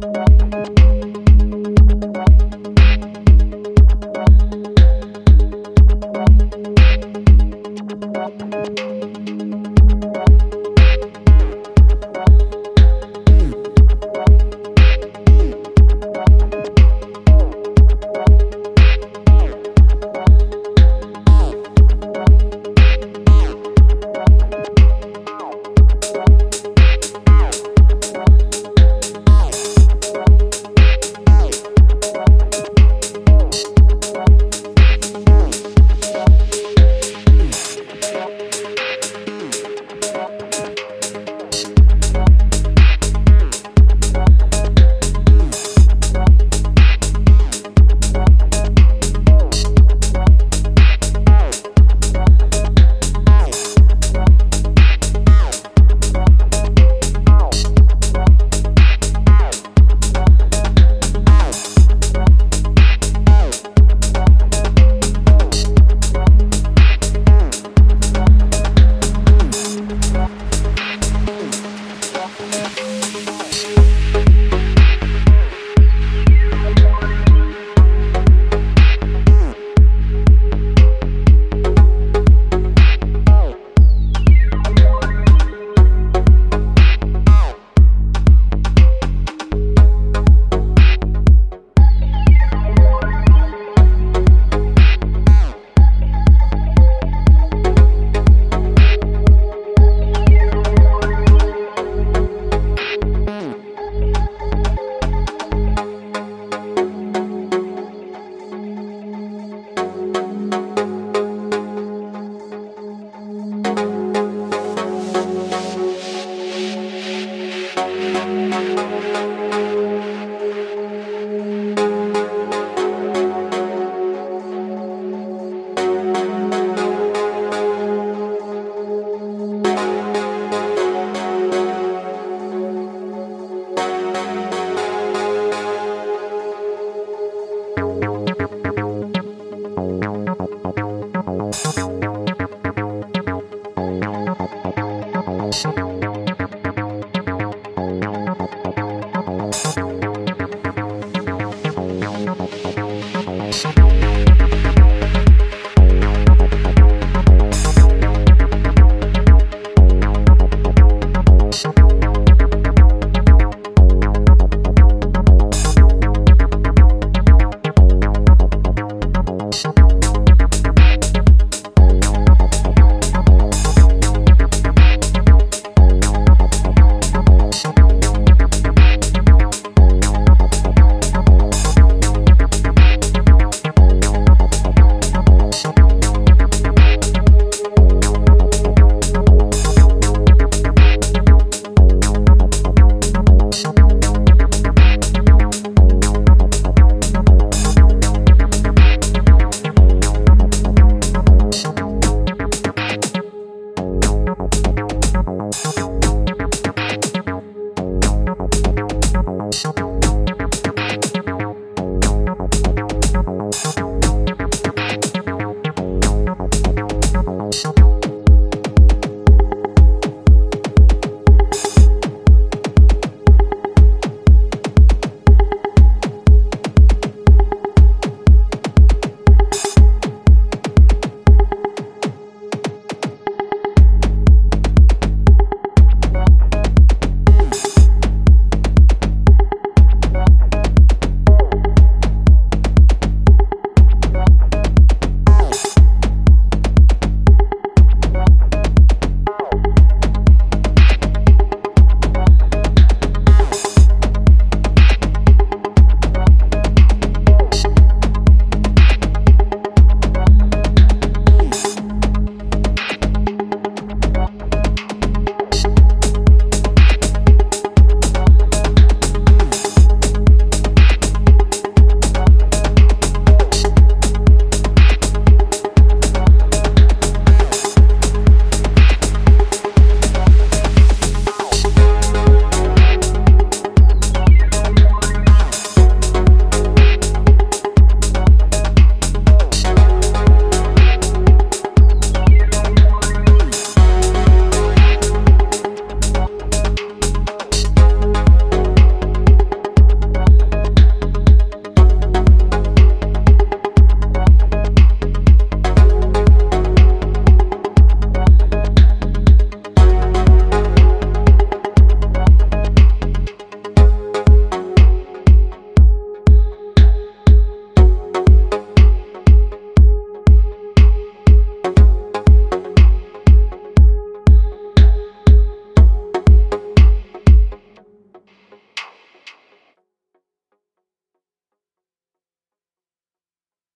Música